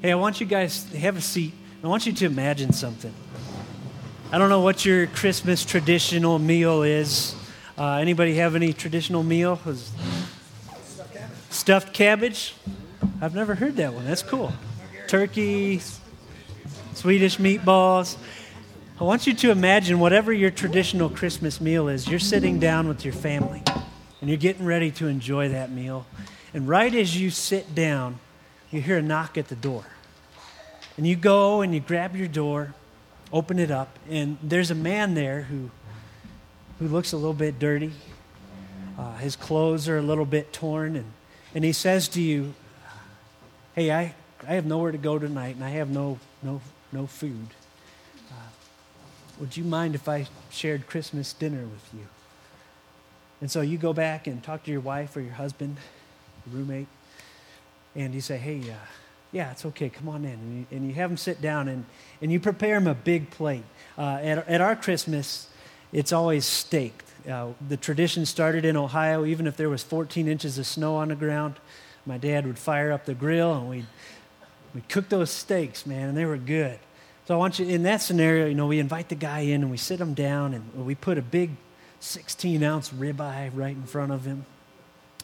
Hey, I want you guys to have a seat. I want you to imagine something. I don't know what your Christmas traditional meal is. Uh, anybody have any traditional meal? Stuffed cabbage. Stuffed cabbage? I've never heard that one. That's cool. Turkey, Swedish meatballs. I want you to imagine whatever your traditional Christmas meal is, you're sitting down with your family and you're getting ready to enjoy that meal. And right as you sit down, you hear a knock at the door. And you go and you grab your door, open it up, and there's a man there who, who looks a little bit dirty. Uh, his clothes are a little bit torn, and, and he says to you, Hey, I, I have nowhere to go tonight, and I have no, no, no food. Uh, would you mind if I shared Christmas dinner with you? And so you go back and talk to your wife or your husband, your roommate, and you say, hey, uh, yeah, it's okay, come on in. And you, and you, have them sit down and, and you prepare them a big plate. Uh, at, at our Christmas, it's always steak. Uh, the tradition started in Ohio, even if there was 14 inches of snow on the ground. My dad would fire up the grill and we'd, we'd cook those steaks, man, and they were good. So I want you, in that scenario, you know, we invite the guy in and we sit him down and we put a big 16 ounce ribeye right in front of him,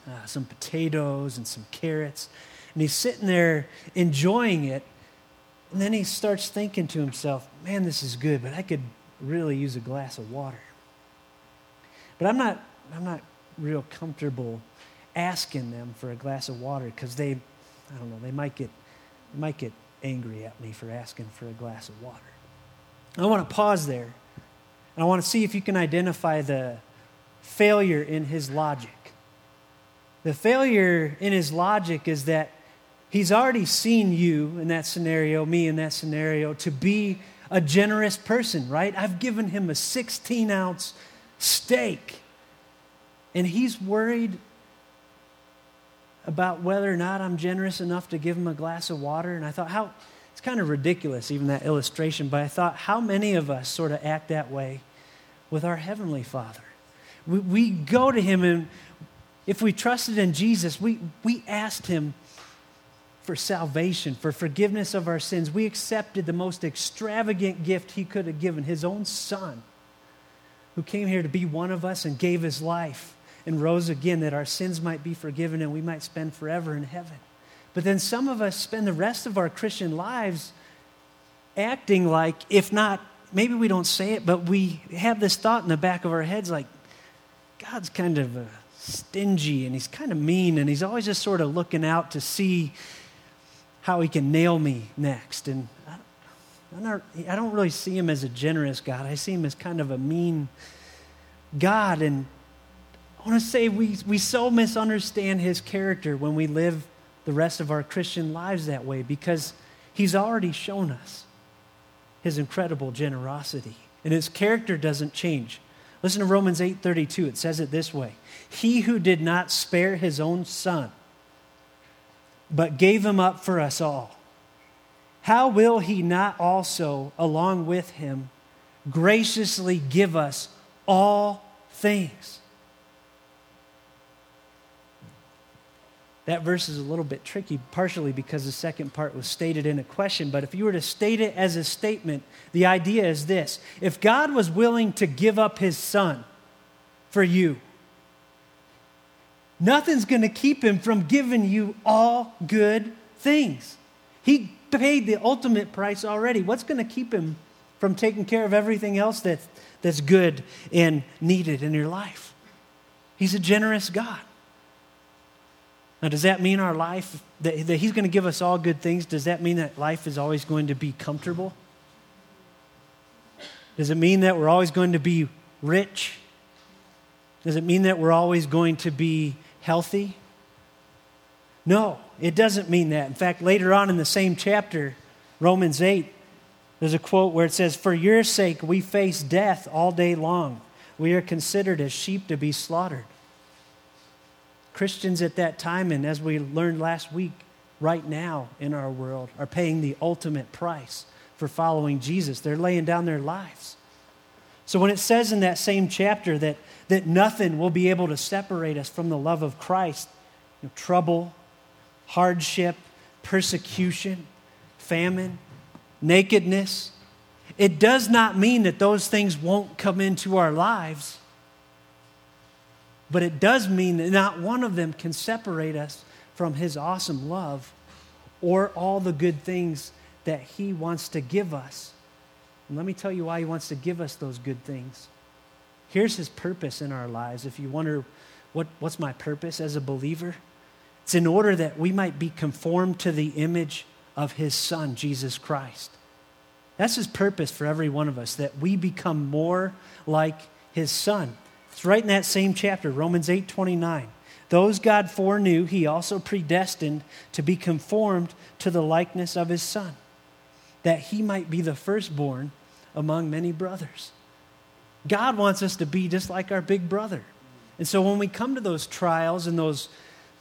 uh, some potatoes and some carrots. And he's sitting there enjoying it. And then he starts thinking to himself, man, this is good, but I could really use a glass of water. But I'm not, I'm not real comfortable asking them for a glass of water because they, I don't know, they might get, they might get angry at me for asking for a glass of water. I want to pause there. And I want to see if you can identify the failure in his logic. The failure in his logic is that He's already seen you in that scenario, me in that scenario, to be a generous person, right? I've given him a 16 ounce steak. And he's worried about whether or not I'm generous enough to give him a glass of water. And I thought, how, it's kind of ridiculous, even that illustration, but I thought, how many of us sort of act that way with our Heavenly Father? We, we go to him, and if we trusted in Jesus, we, we asked him for salvation, for forgiveness of our sins. We accepted the most extravagant gift he could have given his own son, who came here to be one of us and gave his life and rose again that our sins might be forgiven and we might spend forever in heaven. But then some of us spend the rest of our Christian lives acting like, if not, maybe we don't say it, but we have this thought in the back of our heads like, God's kind of uh, stingy and he's kind of mean and he's always just sort of looking out to see how he can nail me next. And I don't, I don't really see him as a generous God. I see him as kind of a mean God. And I want to say we, we so misunderstand his character when we live the rest of our Christian lives that way because he's already shown us his incredible generosity. And his character doesn't change. Listen to Romans 8:32. It says it this way. He who did not spare his own son, but gave him up for us all, how will he not also, along with him, graciously give us all things? That verse is a little bit tricky, partially because the second part was stated in a question. But if you were to state it as a statement, the idea is this If God was willing to give up his son for you, Nothing's going to keep him from giving you all good things. He paid the ultimate price already. What's going to keep him from taking care of everything else that, that's good and needed in your life? He's a generous God. Now, does that mean our life, that, that He's going to give us all good things, does that mean that life is always going to be comfortable? Does it mean that we're always going to be rich? Does it mean that we're always going to be healthy? No, it doesn't mean that. In fact, later on in the same chapter, Romans 8, there's a quote where it says, For your sake we face death all day long. We are considered as sheep to be slaughtered. Christians at that time, and as we learned last week, right now in our world, are paying the ultimate price for following Jesus. They're laying down their lives. So when it says in that same chapter that that nothing will be able to separate us from the love of Christ. You know, trouble, hardship, persecution. famine, nakedness. It does not mean that those things won't come into our lives, but it does mean that not one of them can separate us from His awesome love or all the good things that He wants to give us. And let me tell you why He wants to give us those good things. Here's His purpose in our lives. If you wonder, what, what's my purpose as a believer? It's in order that we might be conformed to the image of His Son, Jesus Christ. That's His purpose for every one of us, that we become more like His Son. It's right in that same chapter, Romans 8 29. Those God foreknew, He also predestined to be conformed to the likeness of His Son, that He might be the firstborn among many brothers. God wants us to be just like our big brother. And so when we come to those trials and those,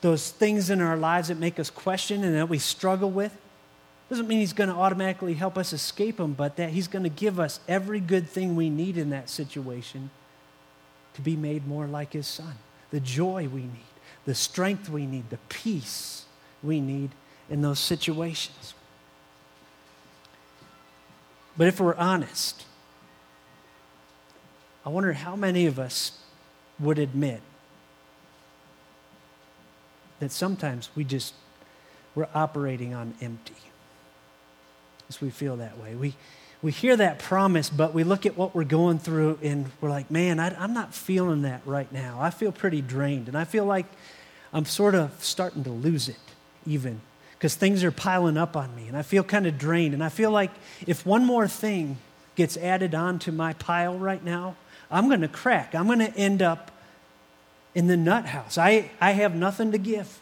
those things in our lives that make us question and that we struggle with, doesn't mean he's going to automatically help us escape them, but that he's going to give us every good thing we need in that situation to be made more like his son. The joy we need, the strength we need, the peace we need in those situations. But if we're honest, I wonder how many of us would admit that sometimes we just we're operating on empty. As we feel that way. We we hear that promise, but we look at what we're going through and we're like, man, I, I'm not feeling that right now. I feel pretty drained. And I feel like I'm sort of starting to lose it, even, because things are piling up on me. And I feel kind of drained. And I feel like if one more thing gets added on to my pile right now, I'm going to crack. I'm going to end up in the nut house. I, I have nothing to give,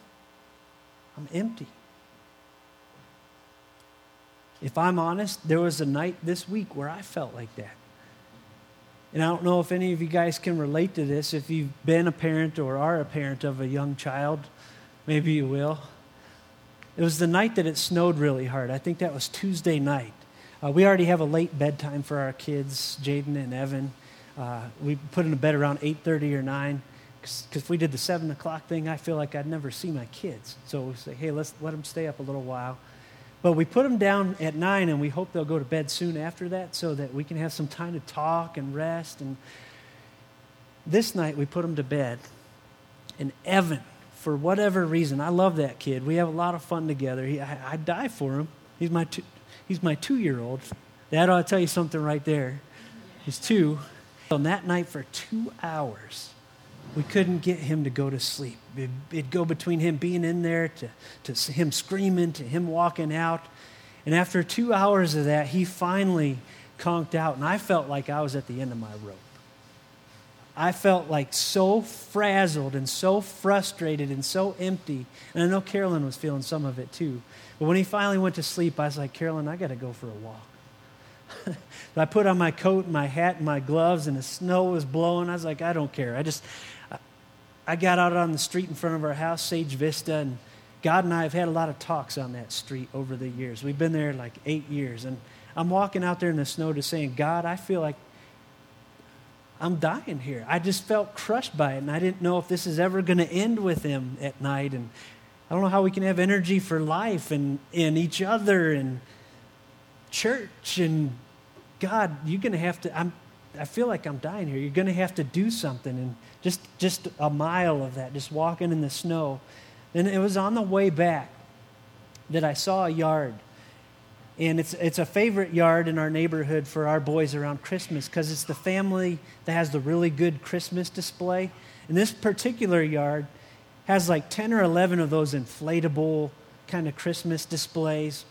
I'm empty. If I'm honest, there was a night this week where I felt like that. And I don't know if any of you guys can relate to this. If you've been a parent or are a parent of a young child, maybe you will. It was the night that it snowed really hard. I think that was Tuesday night. Uh, we already have a late bedtime for our kids, Jaden and Evan. Uh, we put in a bed around 8.30 or 9 because if we did the 7 o'clock thing, I feel like I'd never see my kids. So we say, hey, let's let them stay up a little while. But we put them down at nine, and we hope they'll go to bed soon after that so that we can have some time to talk and rest. And this night, we put them to bed. And Evan, for whatever reason, I love that kid. We have a lot of fun together. He, I, I die for him. He's my two, he's my two-year-old. That ought to tell you something right there. He's two. On that night, for two hours, we couldn't get him to go to sleep. It'd go between him being in there to, to him screaming, to him walking out. And after two hours of that, he finally conked out, and I felt like I was at the end of my rope. I felt like so frazzled and so frustrated and so empty. And I know Carolyn was feeling some of it too. But when he finally went to sleep, I was like, Carolyn, I got to go for a walk. I put on my coat and my hat and my gloves, and the snow was blowing. I was like, I don't care. I just, I got out on the street in front of our house, Sage Vista, and God and I have had a lot of talks on that street over the years. We've been there like eight years. And I'm walking out there in the snow just saying, God, I feel like I'm dying here. I just felt crushed by it, and I didn't know if this is ever going to end with him at night. And I don't know how we can have energy for life and, and each other and church. And God, you're going to have to, I'm, I feel like I'm dying here. You're going to have to do something. And just, just a mile of that, just walking in the snow. And it was on the way back that I saw a yard. And it's, it's a favorite yard in our neighborhood for our boys around Christmas because it's the family that has the really good Christmas display. And this particular yard has like 10 or 11 of those inflatable kind of Christmas displays.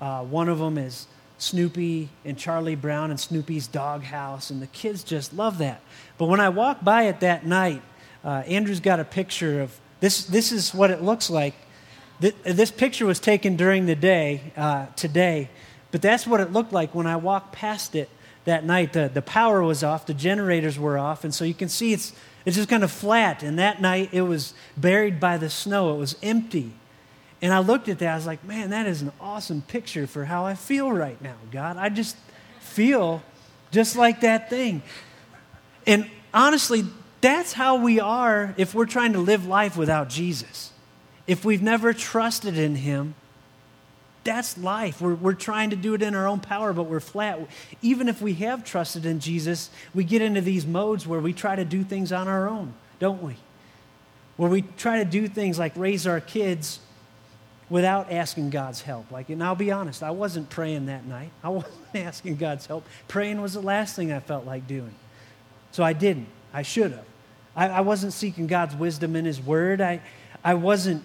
Uh, one of them is Snoopy and Charlie Brown and Snoopy's doghouse, and the kids just love that. But when I walked by it that night, uh, Andrew's got a picture of this. This is what it looks like. This picture was taken during the day uh, today, but that's what it looked like when I walked past it that night. The, the power was off, the generators were off, and so you can see it's, it's just kind of flat. And that night it was buried by the snow, it was empty. And I looked at that, I was like, man, that is an awesome picture for how I feel right now, God. I just feel just like that thing. And honestly, that's how we are if we're trying to live life without Jesus. If we've never trusted in Him, that's life. We're, we're trying to do it in our own power, but we're flat. Even if we have trusted in Jesus, we get into these modes where we try to do things on our own, don't we? Where we try to do things like raise our kids without asking God's help. Like, and I'll be honest, I wasn't praying that night. I wasn't asking God's help. Praying was the last thing I felt like doing. So I didn't. I should have. I, I wasn't seeking God's wisdom in His Word. I, I wasn't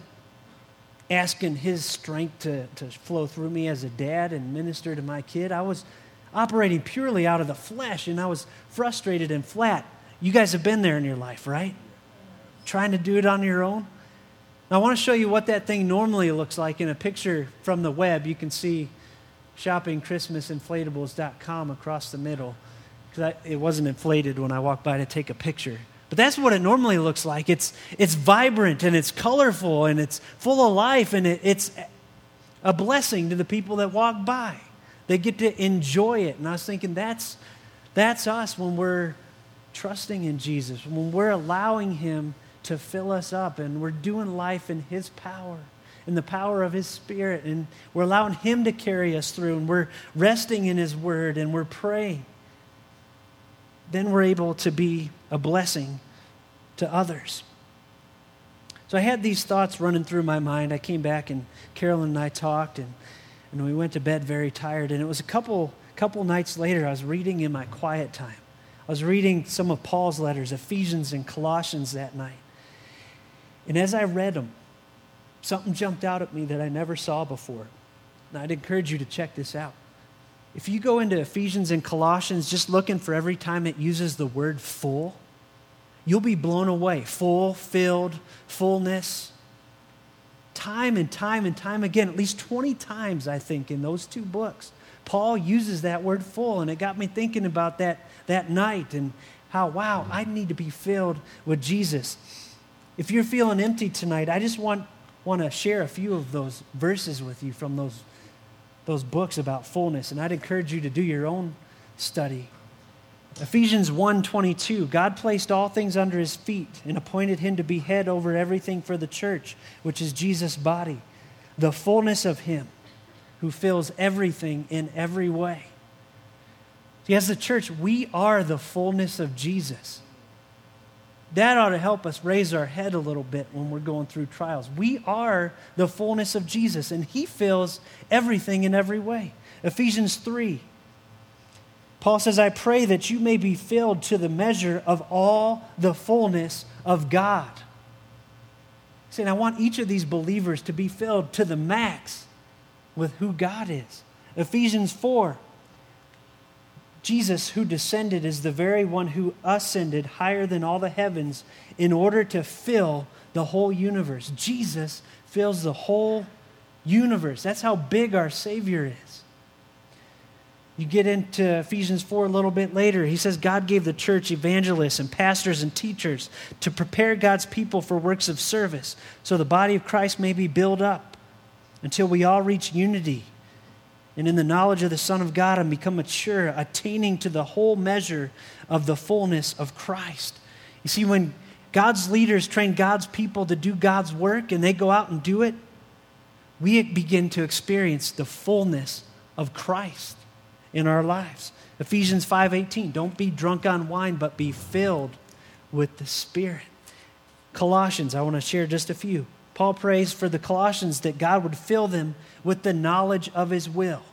asking His strength to, to flow through me as a dad and minister to my kid. I was operating purely out of the flesh, and I was frustrated and flat. You guys have been there in your life, right? Trying to do it on your own. Now, I want to show you what that thing normally looks like in a picture from the web. You can see shoppingchristmasinflatables.com across the middle because it wasn't inflated when I walked by to take a picture. But that's what it normally looks like. It's, it's vibrant and it's colorful and it's full of life and it, it's a blessing to the people that walk by. They get to enjoy it. And I was thinking that's, that's us when we're trusting in Jesus, when we're allowing Him to fill us up and we're doing life in His power in the power of His Spirit, and we're allowing Him to carry us through, and we're resting in His Word, and we're praying, then we're able to be a blessing to others. So I had these thoughts running through my mind. I came back, and Carolyn and I talked, and, and we went to bed very tired. And it was a couple, couple nights later, I was reading in my quiet time. I was reading some of Paul's letters, Ephesians and Colossians, that night. And as I read them, something jumped out at me that I never saw before. And I'd encourage you to check this out. If you go into Ephesians and Colossians just looking for every time it uses the word full, you'll be blown away. Full, filled, fullness. Time and time and time again, at least 20 times, I think, in those two books, Paul uses that word full. And it got me thinking about that that night and how, wow, I need to be filled with Jesus. If you're feeling empty tonight, I just want, want to share a few of those verses with you from those, those books about fullness. And I'd encourage you to do your own study. Ephesians 1:22 God placed all things under his feet and appointed him to be head over everything for the church which is Jesus body the fullness of him who fills everything in every way. See, as the church, we are the fullness of Jesus. That ought to help us raise our head a little bit when we're going through trials. We are the fullness of Jesus, and He fills everything in every way. Ephesians 3. Paul says, I pray that you may be filled to the measure of all the fullness of God. He's saying, I want each of these believers to be filled to the max with who God is. Ephesians 4. Jesus, who descended, is the very one who ascended higher than all the heavens in order to fill the whole universe. Jesus fills the whole universe. That's how big our Savior is. You get into Ephesians 4 a little bit later. He says, God gave the church evangelists and pastors and teachers to prepare God's people for works of service so the body of Christ may be built up until we all reach unity and in the knowledge of the Son of God and become mature, attaining to the whole measure of the fullness of Christ. You see, when God's leaders train God's people to do God's work and they go out and do it, we begin to experience the fullness of Christ in our lives. Ephesians 5:18, don't be drunk on wine but be filled with the Spirit. Colossians, I want to share just a few. Paul prays for the Colossians that God would fill them with the knowledge of his will.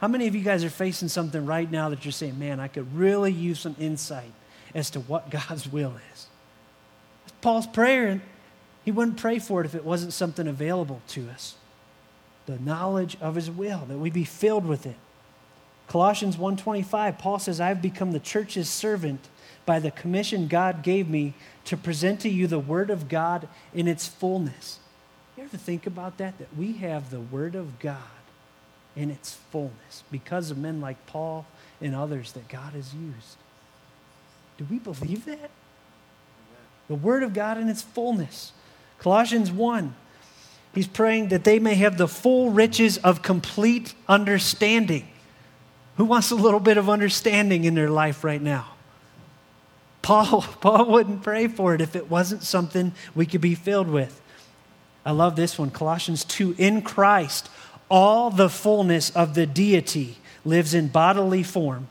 How many of you guys are facing something right now that you're saying, man, I could really use some insight as to what God's will is? Paul's prayer, and he wouldn't pray for it if it wasn't something available to us. The knowledge of his will, that we be filled with it. Colossians 1:25, Paul says, I've become the church's servant by the commission God gave me to present to you the Word of God in its fullness. You ever think about that? That we have the Word of God in its fullness because of men like Paul and others that God has used. Do we believe that? The Word of God in its fullness. Colossians 1, he's praying that they may have the full riches of complete understanding. Who wants a little bit of understanding in their life right now? Paul, Paul wouldn't pray for it if it wasn't something we could be filled with. I love this one Colossians 2 In Christ, all the fullness of the deity lives in bodily form.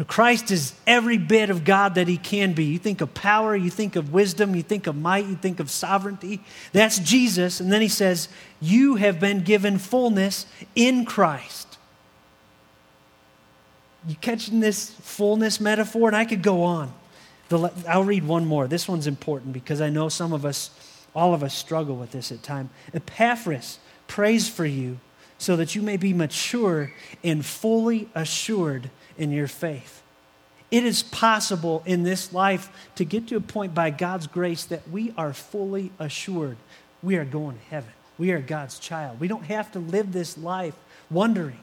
So Christ is every bit of God that he can be. You think of power, you think of wisdom, you think of might, you think of sovereignty. That's Jesus. And then he says, You have been given fullness in Christ. You catching this fullness metaphor? And I could go on. I'll read one more. This one's important because I know some of us, all of us, struggle with this at times. Epaphras prays for you so that you may be mature and fully assured in your faith. It is possible in this life to get to a point by God's grace that we are fully assured we are going to heaven. We are God's child. We don't have to live this life wondering.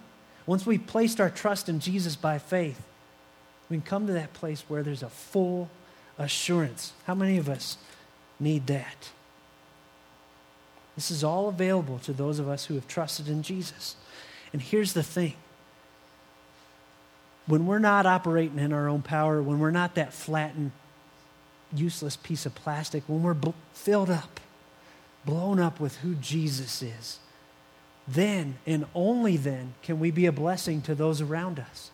Once we've placed our trust in Jesus by faith, we can come to that place where there's a full assurance. How many of us need that? This is all available to those of us who have trusted in Jesus. And here's the thing when we're not operating in our own power, when we're not that flattened, useless piece of plastic, when we're b- filled up, blown up with who Jesus is, then and only then can we be a blessing to those around us.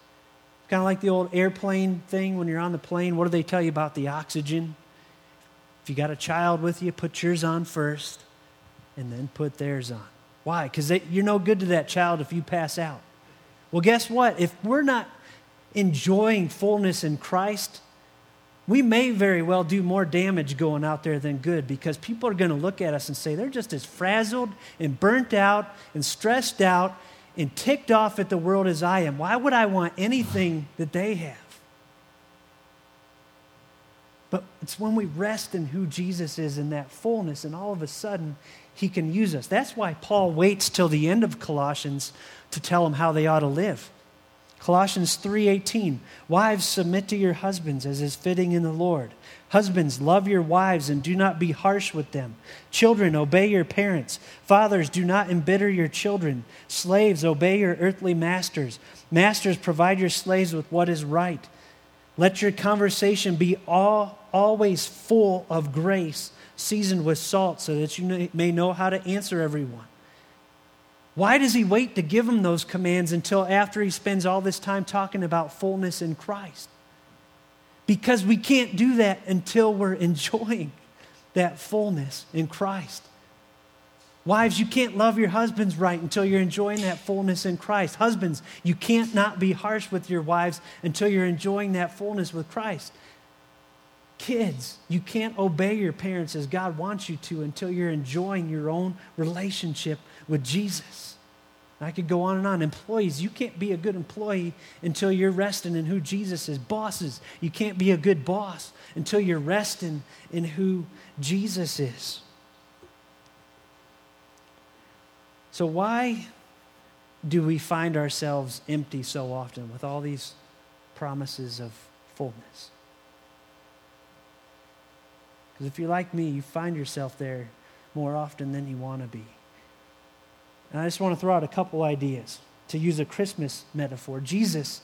Kind of like the old airplane thing when you're on the plane. What do they tell you about the oxygen? If you got a child with you, put yours on first and then put theirs on. Why? Because you're no good to that child if you pass out. Well, guess what? If we're not enjoying fullness in Christ, we may very well do more damage going out there than good because people are going to look at us and say they're just as frazzled and burnt out and stressed out and ticked off at the world as I am. Why would I want anything that they have? But it's when we rest in who Jesus is in that fullness, and all of a sudden, he can use us. That's why Paul waits till the end of Colossians to tell them how they ought to live. Colossians 3:18 Wives submit to your husbands as is fitting in the Lord. Husbands love your wives and do not be harsh with them. Children obey your parents. Fathers do not embitter your children. Slaves obey your earthly masters. Masters provide your slaves with what is right. Let your conversation be all, always full of grace seasoned with salt, so that you may know how to answer everyone. Why does he wait to give them those commands until after he spends all this time talking about fullness in Christ? Because we can't do that until we're enjoying that fullness in Christ. Wives, you can't love your husbands right until you're enjoying that fullness in Christ. Husbands, you can't not be harsh with your wives until you're enjoying that fullness with Christ. Kids, you can't obey your parents as God wants you to until you're enjoying your own relationship with Jesus. I could go on and on. Employees, you can't be a good employee until you're resting in who Jesus is. Bosses, you can't be a good boss until you're resting in who Jesus is. So, why do we find ourselves empty so often with all these promises of fullness? Because if you're like me, you find yourself there more often than you want to be. And I just want to throw out a couple ideas. To use a Christmas metaphor, Jesus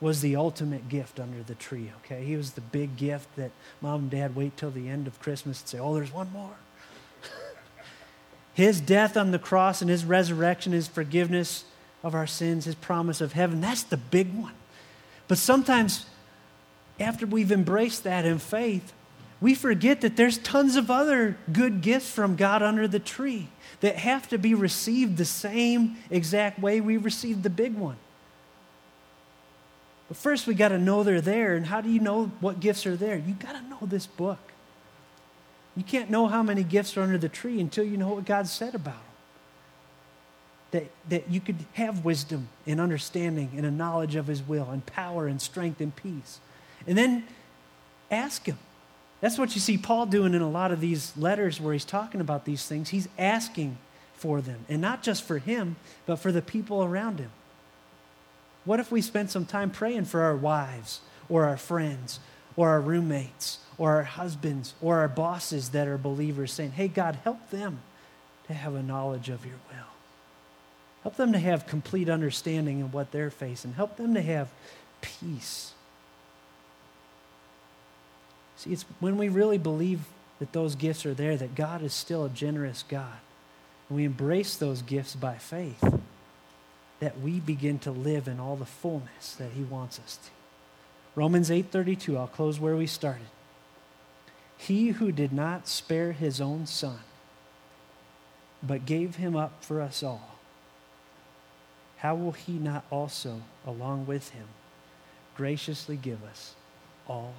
was the ultimate gift under the tree, okay? He was the big gift that mom and dad wait till the end of Christmas and say, oh, there's one more. his death on the cross and his resurrection, his forgiveness of our sins, his promise of heaven, that's the big one. But sometimes, after we've embraced that in faith, we forget that there's tons of other good gifts from God under the tree that have to be received the same exact way we received the big one. But first, we got to know they're there. And how do you know what gifts are there? You got to know this book. You can't know how many gifts are under the tree until you know what God said about them. That, that you could have wisdom and understanding and a knowledge of His will and power and strength and peace. And then ask Him that's what you see Paul doing in a lot of these letters where he's talking about these things. He's asking for them, and not just for him, but for the people around him. What if we spent some time praying for our wives, or our friends, or our roommates, or our husbands, or our bosses that are believers, saying, Hey, God, help them to have a knowledge of your will. Help them to have complete understanding of what they're facing. Help them to have peace See, it's when we really believe that those gifts are there that God is still a generous God. And we embrace those gifts by faith, that we begin to live in all the fullness that he wants us to. Romans 8:32, I'll close where we started. He who did not spare his own son, but gave him up for us all, how will he not also, along with him, graciously give us all?